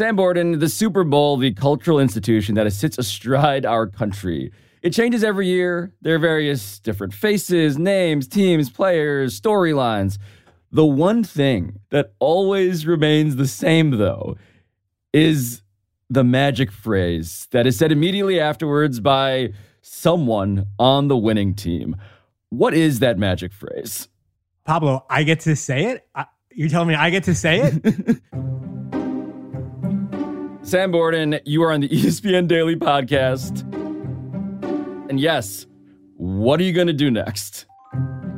Sam Borden, the Super Bowl, the cultural institution that sits astride our country. It changes every year. There are various different faces, names, teams, players, storylines. The one thing that always remains the same, though, is the magic phrase that is said immediately afterwards by someone on the winning team. What is that magic phrase? Pablo, I get to say it? I, you're telling me I get to say it? Sam Borden, you are on the ESPN Daily Podcast. And yes, what are you going to do next?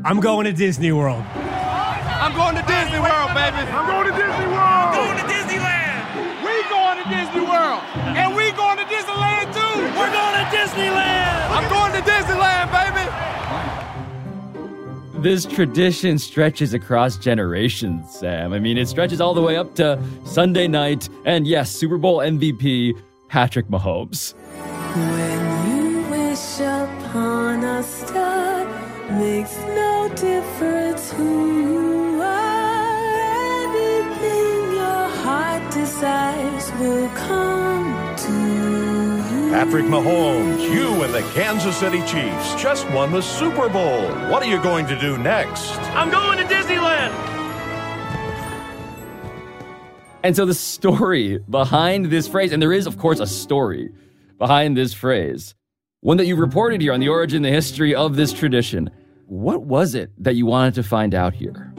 I'm going to Disney World. I'm going to Disney World, baby. I'm going to Disney World. Going to Disneyland. We going to Disney World. And we going to Disneyland too. We're going to Disneyland. I'm going to Disneyland, baby. This tradition stretches across generations, Sam. I mean, it stretches all the way up to Sunday night and yes, Super Bowl MVP Patrick Mahomes. When you wish upon a star, makes no difference who you are. Anything your heart desires will come. Patrick Mahomes, you and the Kansas City Chiefs just won the Super Bowl. What are you going to do next? I'm going to Disneyland. And so the story behind this phrase, and there is, of course, a story behind this phrase, one that you reported here on the origin, the history of this tradition. What was it that you wanted to find out here?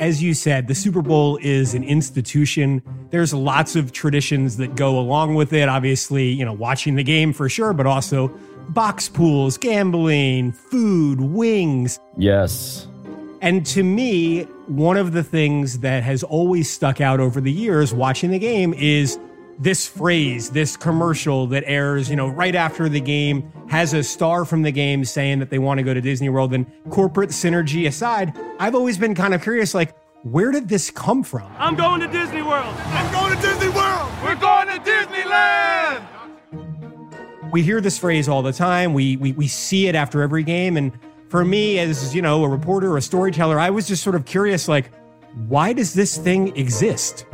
As you said, the Super Bowl is an institution. There's lots of traditions that go along with it. Obviously, you know, watching the game for sure, but also box pools, gambling, food, wings. Yes. And to me, one of the things that has always stuck out over the years watching the game is this phrase, this commercial that airs, you know, right after the game has a star from the game saying that they want to go to Disney World and corporate synergy aside, I've always been kind of curious like where did this come from? I'm going to Disney World. I'm going to Disney World. We're going to Disneyland. We hear this phrase all the time. We we we see it after every game and for me as, you know, a reporter, a storyteller, I was just sort of curious like why does this thing exist?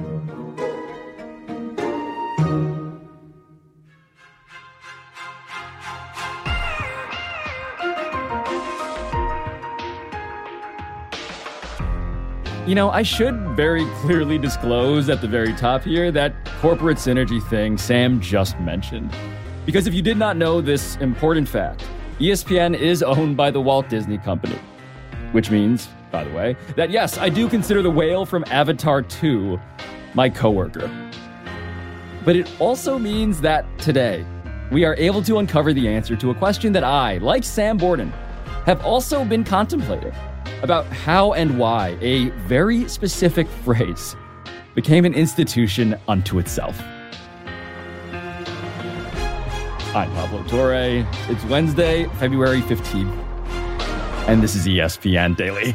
You know, I should very clearly disclose at the very top here that corporate synergy thing Sam just mentioned. Because if you did not know this important fact, ESPN is owned by the Walt Disney Company. Which means, by the way, that yes, I do consider the whale from Avatar 2 my coworker. But it also means that today, we are able to uncover the answer to a question that I, like Sam Borden, have also been contemplating about how and why a very specific phrase became an institution unto itself. I'm Pablo Torre. It's Wednesday, February 15th, and this is ESPN Daily.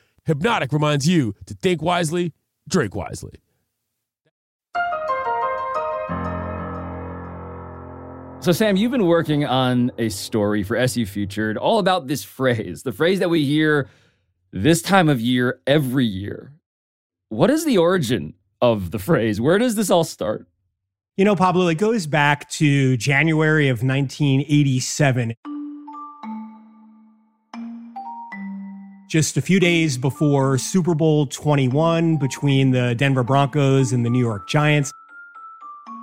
Hpnotiq reminds you to think wisely, drink wisely. So, Sam, you've been working on a story for SC Featured all about this phrase, the phrase that we hear this time of year every year. What is the origin of the phrase? Where does this all start? You know, Pablo, it goes back to January of 1987. Just a few days before Super Bowl 21 between the Denver Broncos and the New York Giants,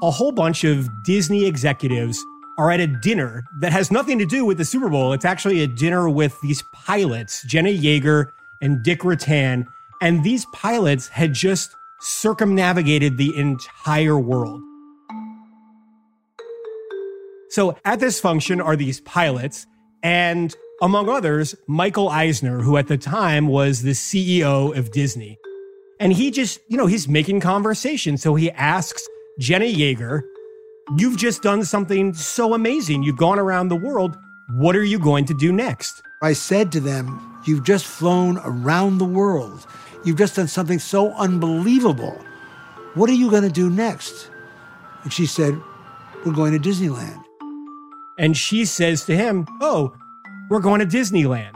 a whole bunch of Disney executives are at a dinner that has nothing to do with the Super Bowl. It's actually a dinner with these pilots, Jeana Yeager and Dick Rutan. And these pilots had just circumnavigated the entire world. So at this function are these pilots, and among others, Michael Eisner, who at the time was the CEO of Disney. And he just, you know, he's making conversation. So he asks Jenny Yeager, You've just done something so amazing. You've gone around the world. What are you going to do next? I said to them, You've just flown around the world. You've just done something so unbelievable. What are you going to do next? And she said, We're going to Disneyland. And she says to him, Oh, we're going to Disneyland.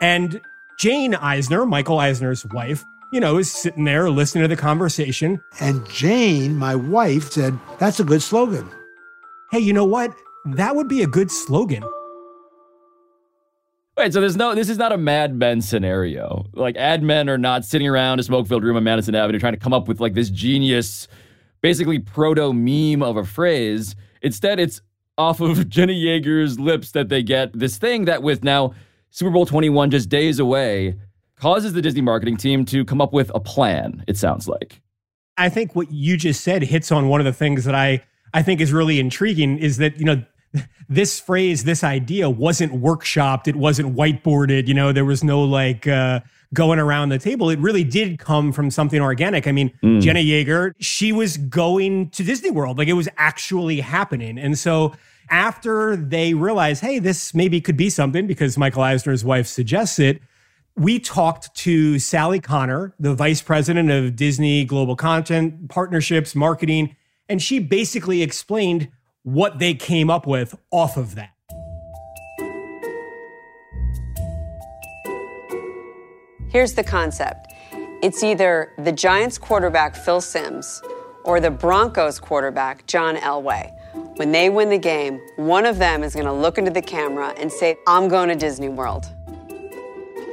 And Jane Eisner, Michael Eisner's wife, you know, is sitting there listening to the conversation. And Jane, my wife, said, That's a good slogan. Hey, you know what? That would be a good slogan. Wait, so there's no, this is not a Mad Men scenario. Like, ad men are not sitting around a smoke filled room on Madison Avenue trying to come up with like this genius, basically proto meme of a phrase. Instead, it's off of Jenny Yeager's lips that they get this thing that, with now Super Bowl 21 just days away, causes the Disney marketing team to come up with a plan, it sounds like. I think what you just said hits on one of the things that I, I think is really intriguing is that, you know, this phrase, this idea wasn't workshopped. It wasn't whiteboarded. You know, there was no like uh, going around the table. It really did come from something organic. I mean, mm. Jeana Yeager, she was going to Disney World. Like it was actually happening. And so after they realized, hey, this maybe could be something because Michael Eisner's wife suggests it, we talked to Sally Connor, the vice president of Disney Global Content Partnerships Marketing, and she basically explained what they came up with off of that. Here's the concept it's either the Giants quarterback, Phil Simms, or the Broncos quarterback, John Elway. When they win the game, one of them is going to look into the camera and say, I'm going to Disney World.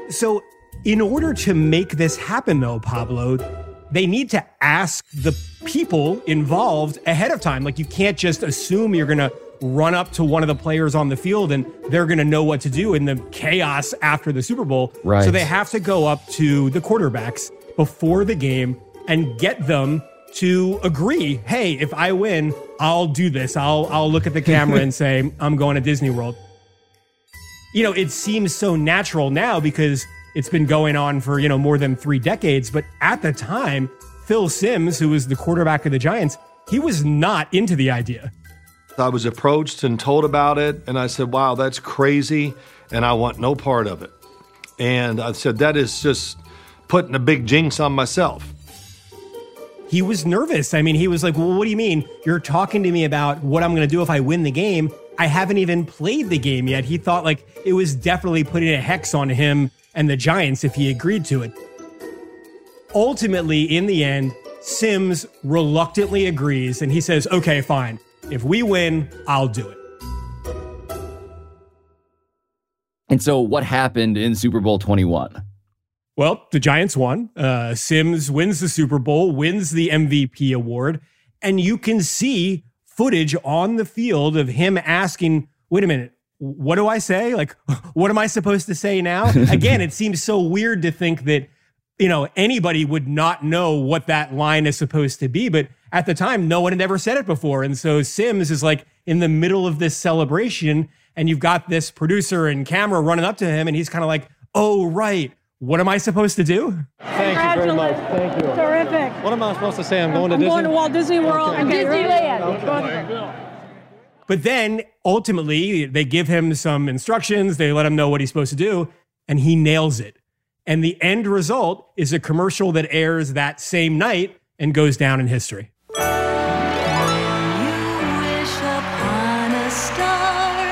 So, in order to make this happen, though, Pablo, they need to ask the people involved ahead of time. Like you can't just assume you're going to run up to one of the players on the field and they're going to know what to do in the chaos after the Super Bowl. Right. So they have to go up to the quarterbacks before the game and get them to agree, "Hey, if I win, I'll do this. I'll I'll look at the camera and say, I'm going to Disney World." You know, it seems so natural now because it's been going on for, you know, more than 3 decades, but at the time, Phil Simms, who was the quarterback of the Giants, he was not into the idea. I was approached and told about it, and I said, Wow, that's crazy, and I want no part of it. And I said, That is just putting a big jinx on myself. He was nervous. I mean, he was like, Well, what do you mean? You're talking to me about what I'm going to do if I win the game. I haven't even played the game yet. He thought like it was definitely putting a hex on him and the Giants if he agreed to it. Ultimately, in the end, Simms reluctantly agrees and he says, okay, fine. If we win, I'll do it. And so, what happened in Super Bowl 21? Well, the Giants won. Uh, Simms wins the Super Bowl, wins the MVP award, and you can see footage on the field of him asking, wait a minute, what do I say? Like, what am I supposed to say now? Again, it seems so weird to think that you know, anybody would not know what that line is supposed to be. But at the time, no one had ever said it before. And so Simms is like in the middle of this celebration, and you've got this producer and camera running up to him, and he's kind of like, oh, right. What am I supposed to do? Thank you very much. Thank you. Terrific. What am I supposed to say? I'm going to I'm Disney. going to Walt Disney World Okay. and Disneyland. Okay. But then ultimately, they give him some instructions, they let him know what he's supposed to do, and he nails it. And the end result is a commercial that airs that same night and goes down in history. Wish upon a star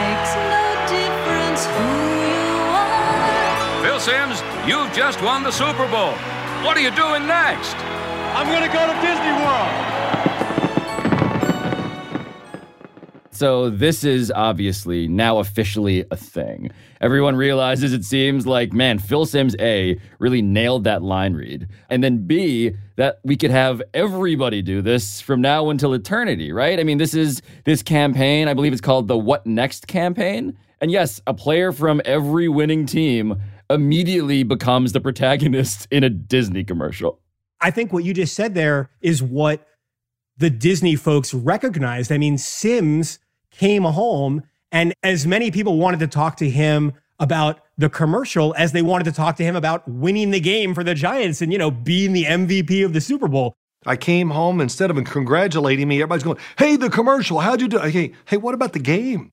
makes no difference who you are. Phil Simms, you've just won the Super Bowl. What are you doing next? I'm going to go to Disney World. So this is obviously now officially a thing. Everyone realizes it seems like, man, Phil Simms A really nailed that line read. And then B, that we could have everybody do this from now until eternity, right? I mean, this is this campaign, I believe it's called the What Next campaign. And yes, a player from every winning team immediately becomes the protagonist in a Disney commercial. I think what you just said there is what the Disney folks recognized. I mean, Simms came home, and as many people wanted to talk to him about the commercial as they wanted to talk to him about winning the game for the Giants and, you know, being the MVP of the Super Bowl. I came home instead of congratulating me, everybody's going, "Hey, the commercial! How'd you do?" Hey, hey, what about the game?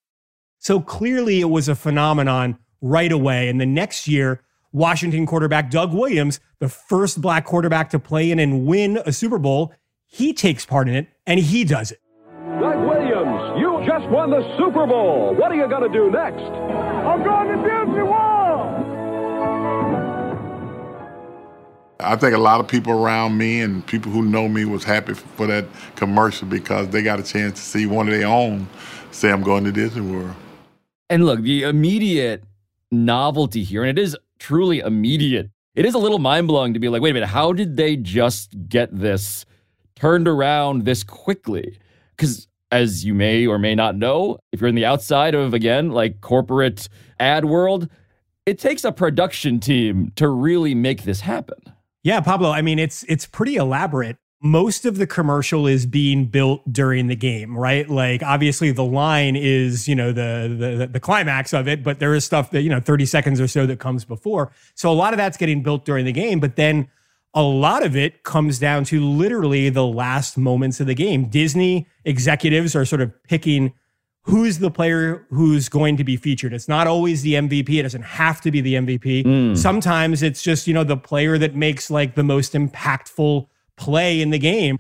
So clearly, it was a phenomenon right away. And the next year, Washington quarterback Doug Williams, the first black quarterback to play in and win a Super Bowl, he takes part in it and he does it. Doug Williams, you just won the Super Bowl. What are you going to do next? I'm going to Disney World. I think a lot of people around me and people who know me was happy for that commercial because they got a chance to see one of their own say I'm going to Disney World. And look, the immediate novelty here, and it is truly immediate. It is a little mind blowing to be like, wait a minute, how did they just get this turned around this quickly? Because as you may or may not know, if you're in the outside of, again, like corporate ad world, it takes a production team to really make this happen. Yeah, Pablo, I mean, it's it's pretty elaborate. Most of the commercial is being built during the game, right? Like obviously the line is, you know, the the the climax of it, but there is stuff that, you know, 30 seconds or so that comes before. So a lot of that's getting built during the game, but then a lot of it comes down to literally the last moments of the game. Disney executives are sort of picking who's the player who's going to be featured. It's not always the MVP. It doesn't have to be the MVP. Mm. Sometimes it's just, you know, the player that makes like the most impactful play in the game.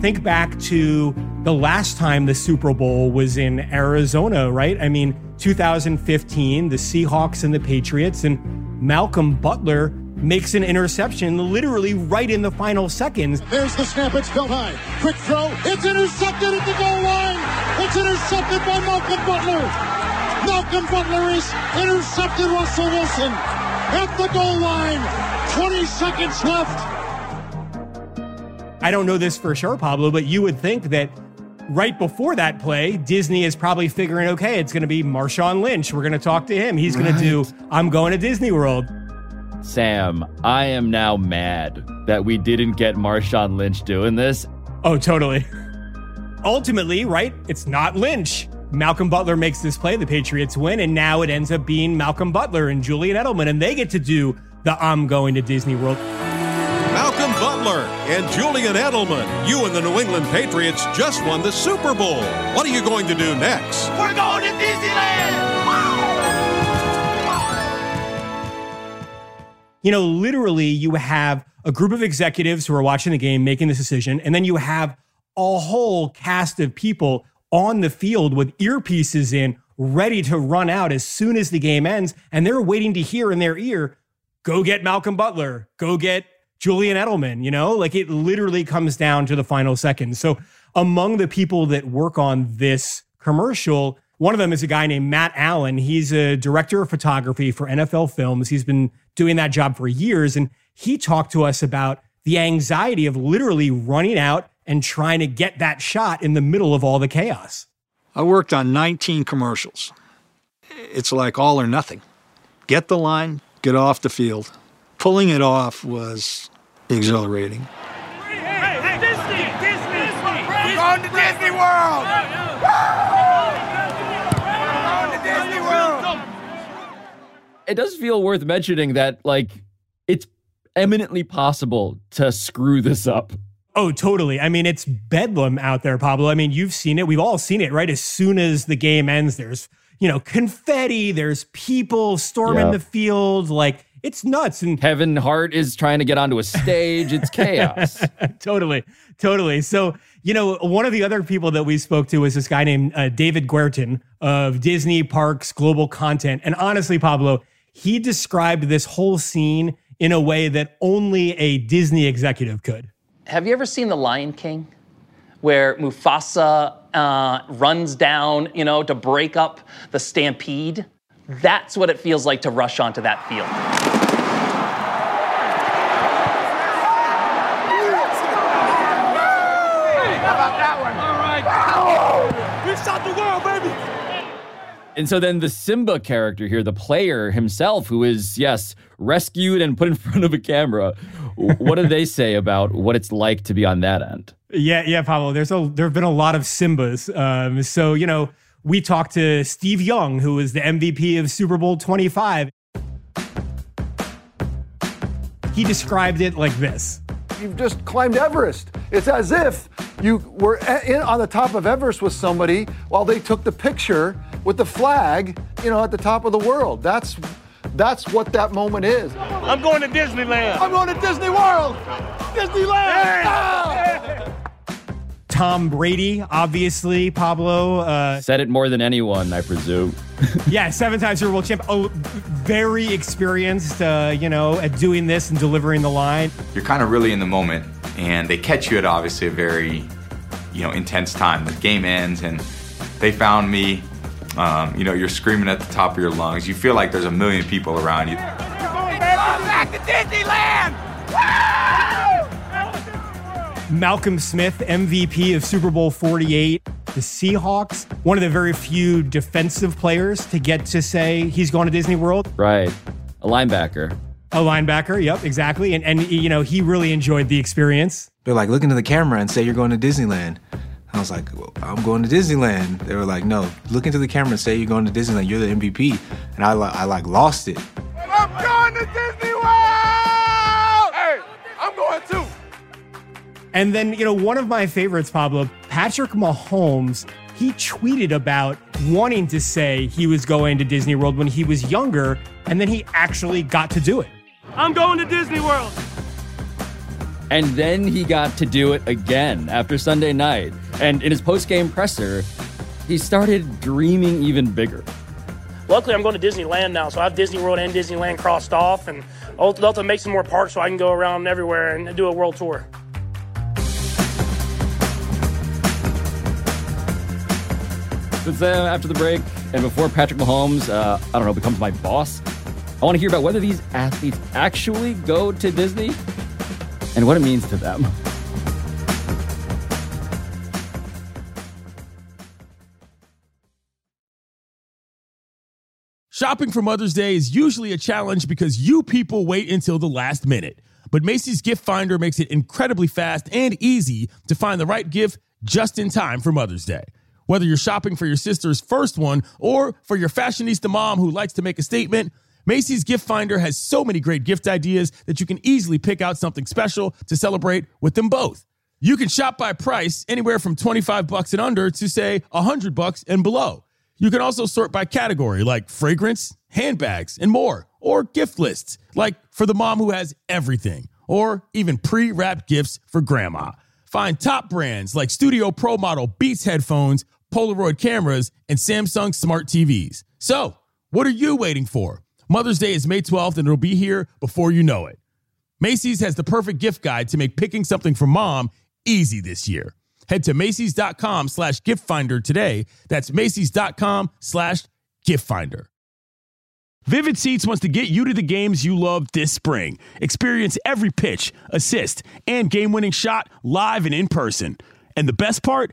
Think back to the last time the Super Bowl was in Arizona, right? I mean, 2015, the Seahawks and the Patriots, and Malcolm Butler makes an interception literally right in the final seconds. There's the snap. It's built high. Quick throw. It's intercepted at the goal line. It's intercepted by Malcolm Butler. Malcolm Butler is intercepted Russell Wilson at the goal line. 20 seconds left. I don't know this for sure, Pablo, but you would think that right before that play, Disney is probably figuring, okay, it's going to be Marshawn Lynch. We're going to talk to him. He's going to do, I'm going to Disney World. Sam, I am now mad that we didn't get Marshawn Lynch doing this. Oh, totally. Ultimately, right? It's not Lynch. Malcolm Butler makes this play, the Patriots win, and now it ends up being Malcolm Butler and Julian Edelman, and they get to do the I'm going to Disney World. Malcolm Butler and Julian Edelman. You and the New England Patriots just won the Super Bowl. What are you going to do next? We're going to Disneyland. You know, literally, you have a group of executives who are watching the game making this decision, and then you have a whole cast of people on the field with earpieces in, ready to run out as soon as the game ends, and they're waiting to hear in their ear, go get Malcolm Butler, go get Julian Edelman, you know? Like it literally comes down to the final seconds. So among the people that work on this commercial, one of them is a guy named Matt Allen. He's a director of photography for NFL Films. He's been doing that job for years. And he talked to us about the anxiety of literally running out and trying to get that shot in the middle of all the chaos. I worked on 19 commercials. It's like all or nothing. Get the line, get off the field. Pulling it off was exhilarating. Hey, hey, Disney, Disney, going to Disney World. We're going to Disney World. It does feel worth mentioning that, like, it's eminently possible to screw this up. Oh, totally. I mean, it's bedlam out there, Pablo. I mean, you've seen it. We've all seen it, right? As soon as the game ends, there's, you know, confetti, there's people storming Yeah. the field. Like, it's nuts. And Kevin Hart is trying to get onto a stage. It's chaos. totally, totally. So, you know, one of the other people that we spoke to was this guy named uh, David Guertin of Disney Parks Global Content. And honestly, Pablo, he described this whole scene in a way that only a Disney executive could. Have you ever seen The Lion King, where Mufasa uh, runs down, you know, to break up the stampede? That's what it feels like to rush onto that field. How about that one? All right. We shot the world, baby. And so then the Simba character here, the player himself, who is, yes, rescued and put in front of a camera, what do they say about what it's like to be on that end? Yeah, yeah, Pablo. There's a there have been a lot of Simbas. Um, so you know, we talked to Steve Young, who was the MVP of Super Bowl 25. He described it like this. You've just climbed Everest. It's as if you were in, on the top of Everest with somebody while they took the picture with the flag, you know, at the top of the world. That's that's what that moment is. I'm going to Disneyland. I'm going to Disney World. Disneyland. Ah! Tom Brady, obviously, Pablo. Uh, Said it more than anyone, I presume. yeah, seven times Super Bowl champ. Oh, very experienced, uh, you know, at doing this and delivering the line. You're kind of really in the moment, and they catch you at obviously a very, you know, intense time. The game ends, and they found me. Um, you know, you're screaming at the top of your lungs. You feel like there's a million people around you. back to Disneyland! Malcolm Smith, MVP of Super Bowl 48. The Seahawks, one of the very few defensive players to get to say he's going to Disney World. Right. A linebacker. A linebacker, yep, exactly. And, and you know, he really enjoyed the experience. They're like, look into the camera and say you're going to Disneyland. I was like, well, I'm going to Disneyland. They were like, no, look into the camera and say you're going to Disneyland. You're the MVP. And I, I like lost it. I'm going to Disney And then, you know, one of my favorites, Pablo, Patrick Mahomes, he tweeted about wanting to say he was going to Disney World when he was younger, and then he actually got to do it. I'm going to Disney World. And then he got to do it again after Sunday night. And in his post game presser, he started dreaming even bigger. Luckily, I'm going to Disneyland now, so I have Disney World and Disneyland crossed off, and I'll I'll have to make some more parks so I can go around everywhere and do a world tour. Uh, after the break, and before Patrick Mahomes, uh, I don't know, becomes my boss, I want to hear about whether these athletes actually go to Disney and what it means to them. Shopping for Mother's Day is usually a challenge because you people wait until the last minute. But Macy's Gift Finder makes it incredibly fast and easy to find the right gift just in time for Mother's Day. Whether you're shopping for your sister's first one or for your fashionista mom who likes to make a statement, Macy's Gift Finder has so many great gift ideas that you can easily pick out something special to celebrate with them both. You can shop by price anywhere from 25 bucks and under to say 100 bucks and below. You can also sort by category like fragrance, handbags, and more, or gift lists like for the mom who has everything, or even pre-wrapped gifts for grandma. Find top brands like Studio Pro Model Beats headphones, Polaroid cameras, and Samsung smart TVs. So, what are you waiting for? Mother's Day is May 12th and it'll be here before you know it. Macy's has the perfect gift guide to make picking something for mom easy this year. Head to Macy's.com slash gift finder today. That's Macy's.com slash gift finder. Vivid Seats wants to get you to the games you love this spring. Experience every pitch, assist, and game winning shot live and in person. And the best part?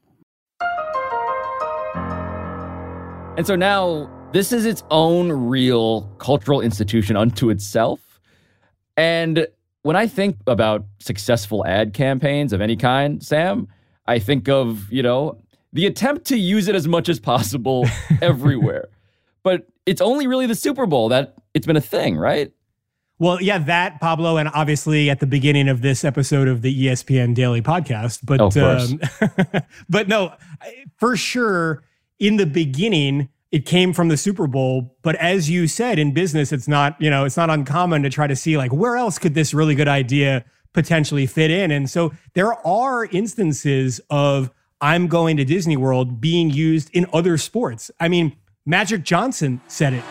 And so now this is its own real cultural institution unto itself. And when I think about successful ad campaigns of any kind, Sam, I think of, you know, the attempt to use it as much as possible everywhere. But it's only really the Super Bowl that it's been a thing, right? Well, yeah, that Pablo, and obviously at the beginning of this episode of the ESPN Daily Podcast. But Oh, um, but no, for sure, in the beginning, it came from the Super Bowl. But as you said, in business, it's not you know it's not uncommon to try to see like where else could this really good idea potentially fit in. And so there are instances of I'm going to Disney World being used in other sports. I mean, Magic Johnson said it.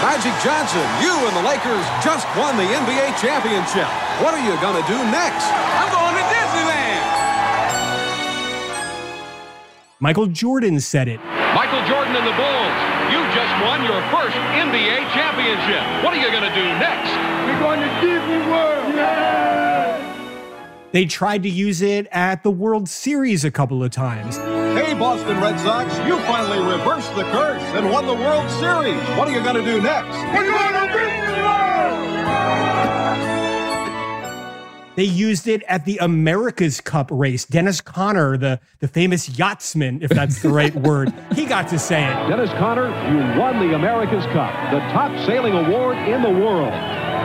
Magic Johnson, you and the Lakers just won the NBA championship. What are you going to do next? I'm going to Disneyland. Michael Jordan said it. Michael Jordan and the Bulls. You You just won your first NBA championship. What are you going to do next? We're going to Disney World. Yeah! They tried to use it at the World Series a couple of times. Hey, Boston Red Sox, you finally reversed the curse and won the World Series. What are you going to do next? We're going to They used it at the America's Cup race. Dennis Conner, the, the famous yachtsman, if that's the right word, he got to say it. Dennis Conner, you won the America's Cup, the top sailing award in the world.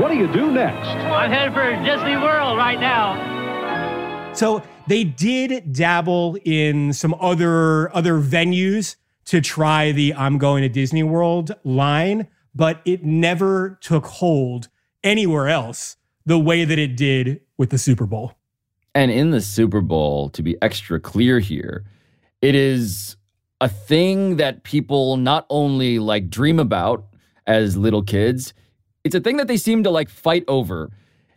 What do you do next? I'm headed for Disney World right now. So they did dabble in some other other venues to try the I'm going to Disney World line, but it never took hold anywhere else the way that it did with the Super Bowl. And in the Super Bowl, to be extra clear here, it is a thing that people not only like dream about as little kids, it's a thing that they seem to like fight over.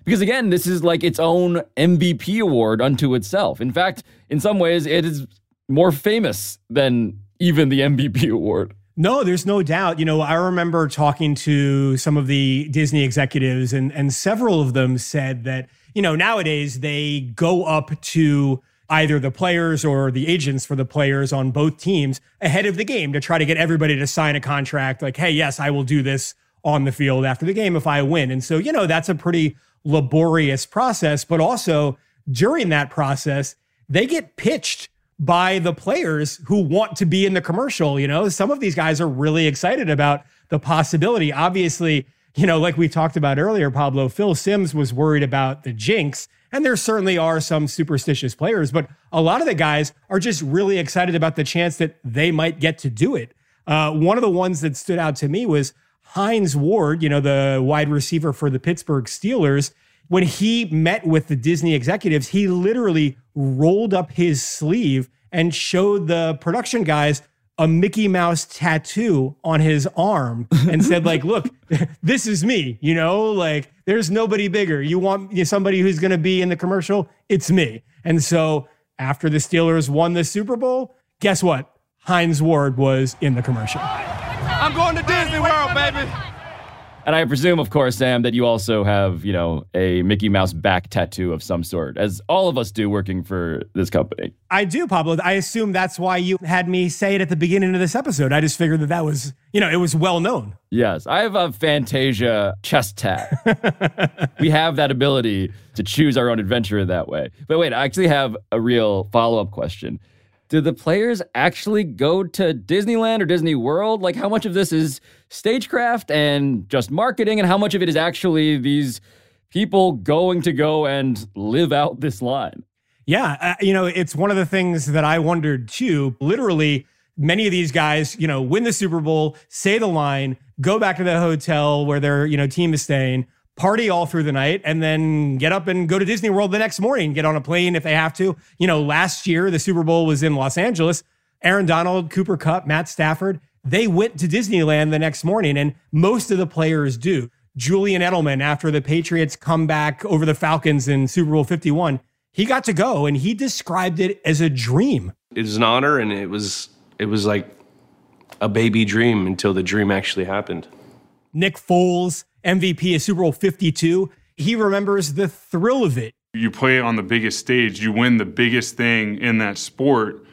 Because again, this is like its own MVP award unto itself. In fact, in some ways, it is more famous than even the MVP award. No, there's no doubt. You know, I remember talking to some of the Disney executives, and, and several of them said that, you know, nowadays they go up to either the players or the agents for the players on both teams ahead of the game to try to get everybody to sign a contract like, hey, yes, I will do this on the field after the game if I win. And so, you know, that's a pretty laborious process, but also during that process, they get pitched by the players who want to be in the commercial. You know, some of these guys are really excited about the possibility. Obviously, you know, like we talked about earlier, Pablo, Phil Simms was worried about the jinx. And there certainly are some superstitious players, but a lot of the guys are just really excited about the chance that they might get to do it. Uh, one of the ones that stood out to me was Hines Ward, you know, the wide receiver for the Pittsburgh Steelers. When he met with the Disney executives, he literally rolled up his sleeve and showed the production guys a Mickey Mouse tattoo on his arm and said, like, look, this is me, you know, like there's nobody bigger. You want somebody who's going to be in the commercial? It's me. And so after the Steelers won the Super Bowl, guess what? Hines Ward was in the commercial. I'm going to Disney World, baby. And I presume, of course, Sam, that you also have, you know, a Mickey Mouse back tattoo of some sort, as all of us do working for this company. I do, Pablo. I assume that's why you had me say it at the beginning of this episode. I just figured that that was, you know, it was well known. Yes, I have a Fantasia chest tat. we have that ability to choose our own adventure that way. But wait, I actually have a real follow up question. Do the players actually go to Disneyland or Disney World? Like, how much of this is stagecraft and just marketing, and how much of it is actually these people going to go and live out this line? Yeah, uh, you know, it's one of the things that I wondered too. Literally, many of these guys, you know, win the Super Bowl, say the line, go back to the hotel where their, you know, team is staying, party all through the night, and then get up and go to Disney World the next morning, get on a plane if they have to. You know, last year the Super Bowl was in Los Angeles. Aaron Donald, Cooper Kupp, Matt Stafford, they went to Disneyland the next morning, and most of the players do. Julian Edelman, after the Patriots come back over the Falcons in Super Bowl 51, he got to go and he described it as a dream. It was an honor and it was it was like a baby dream until the dream actually happened. Nick Foles, MVP of Super Bowl 52, he remembers the thrill of it. You play on the biggest stage, you win the biggest thing in that sport,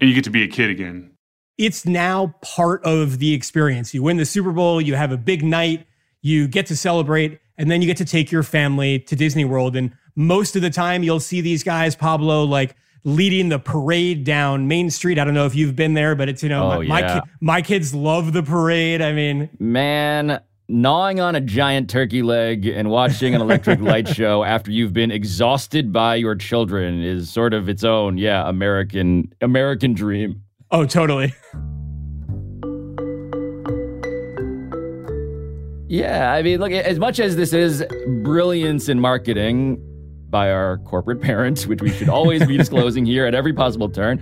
and you get to be a kid again. It's now part of the experience. You win the Super Bowl, you have a big night, you get to celebrate, and then you get to take your family to Disney World. And most of the time, you'll see these guys, Pablo, like leading the parade down Main Street. I don't know if you've been there, but it's, you know, Oh, my, my, yeah. ki- my kids love the parade. I mean, Man, gnawing on a giant turkey leg and watching an electric light show after you've been exhausted by your children is sort of its own, yeah, American American dream. oh, totally. Yeah, I mean, look, as much as this is brilliance in marketing by our corporate parents, which we should always be disclosing here at every possible turn,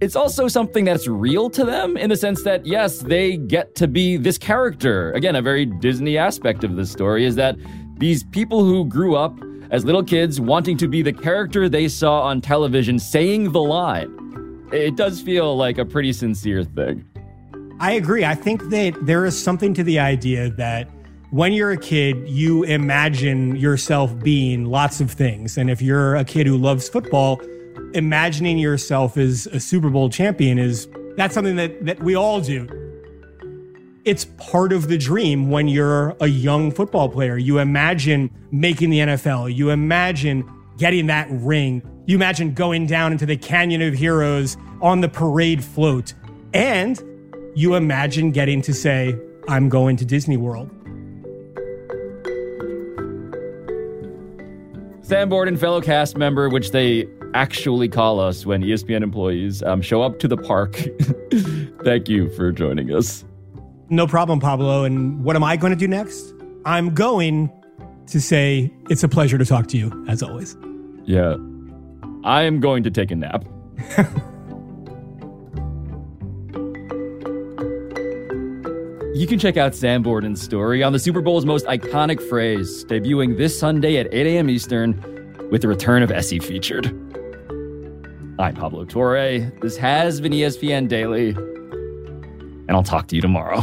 it's also something that's real to them in the sense that, yes, they get to be this character. Again, a very Disney aspect of this story is that these people who grew up as little kids wanting to be the character they saw on television saying the line. It does feel like a pretty sincere thing. I agree. I think that there is something to the idea that when you're a kid, you imagine yourself being lots of things. And if you're a kid who loves football, imagining yourself as a Super Bowl champion is that's something that, that we all do. It's part of the dream when you're a young football player. You imagine making the NFL, you imagine getting that ring, you imagine going down into the Canyon of Heroes on the parade float, and you imagine getting to say, I'm going to Disney World. Sam Borden, fellow cast member, which they actually call us when ESPN employees um, show up to the park. Thank you for joining us. No problem, Pablo. And what am I going to do next? I'm going to say it's a pleasure to talk to you, as always. Yeah. I am going to take a nap. You can check out Sam Borden's story on the Super Bowl's most iconic phrase, debuting this Sunday at 8 a.m. Eastern with the return of SC featured. I'm Pablo Torre. This has been ESPN Daily, and I'll talk to you tomorrow.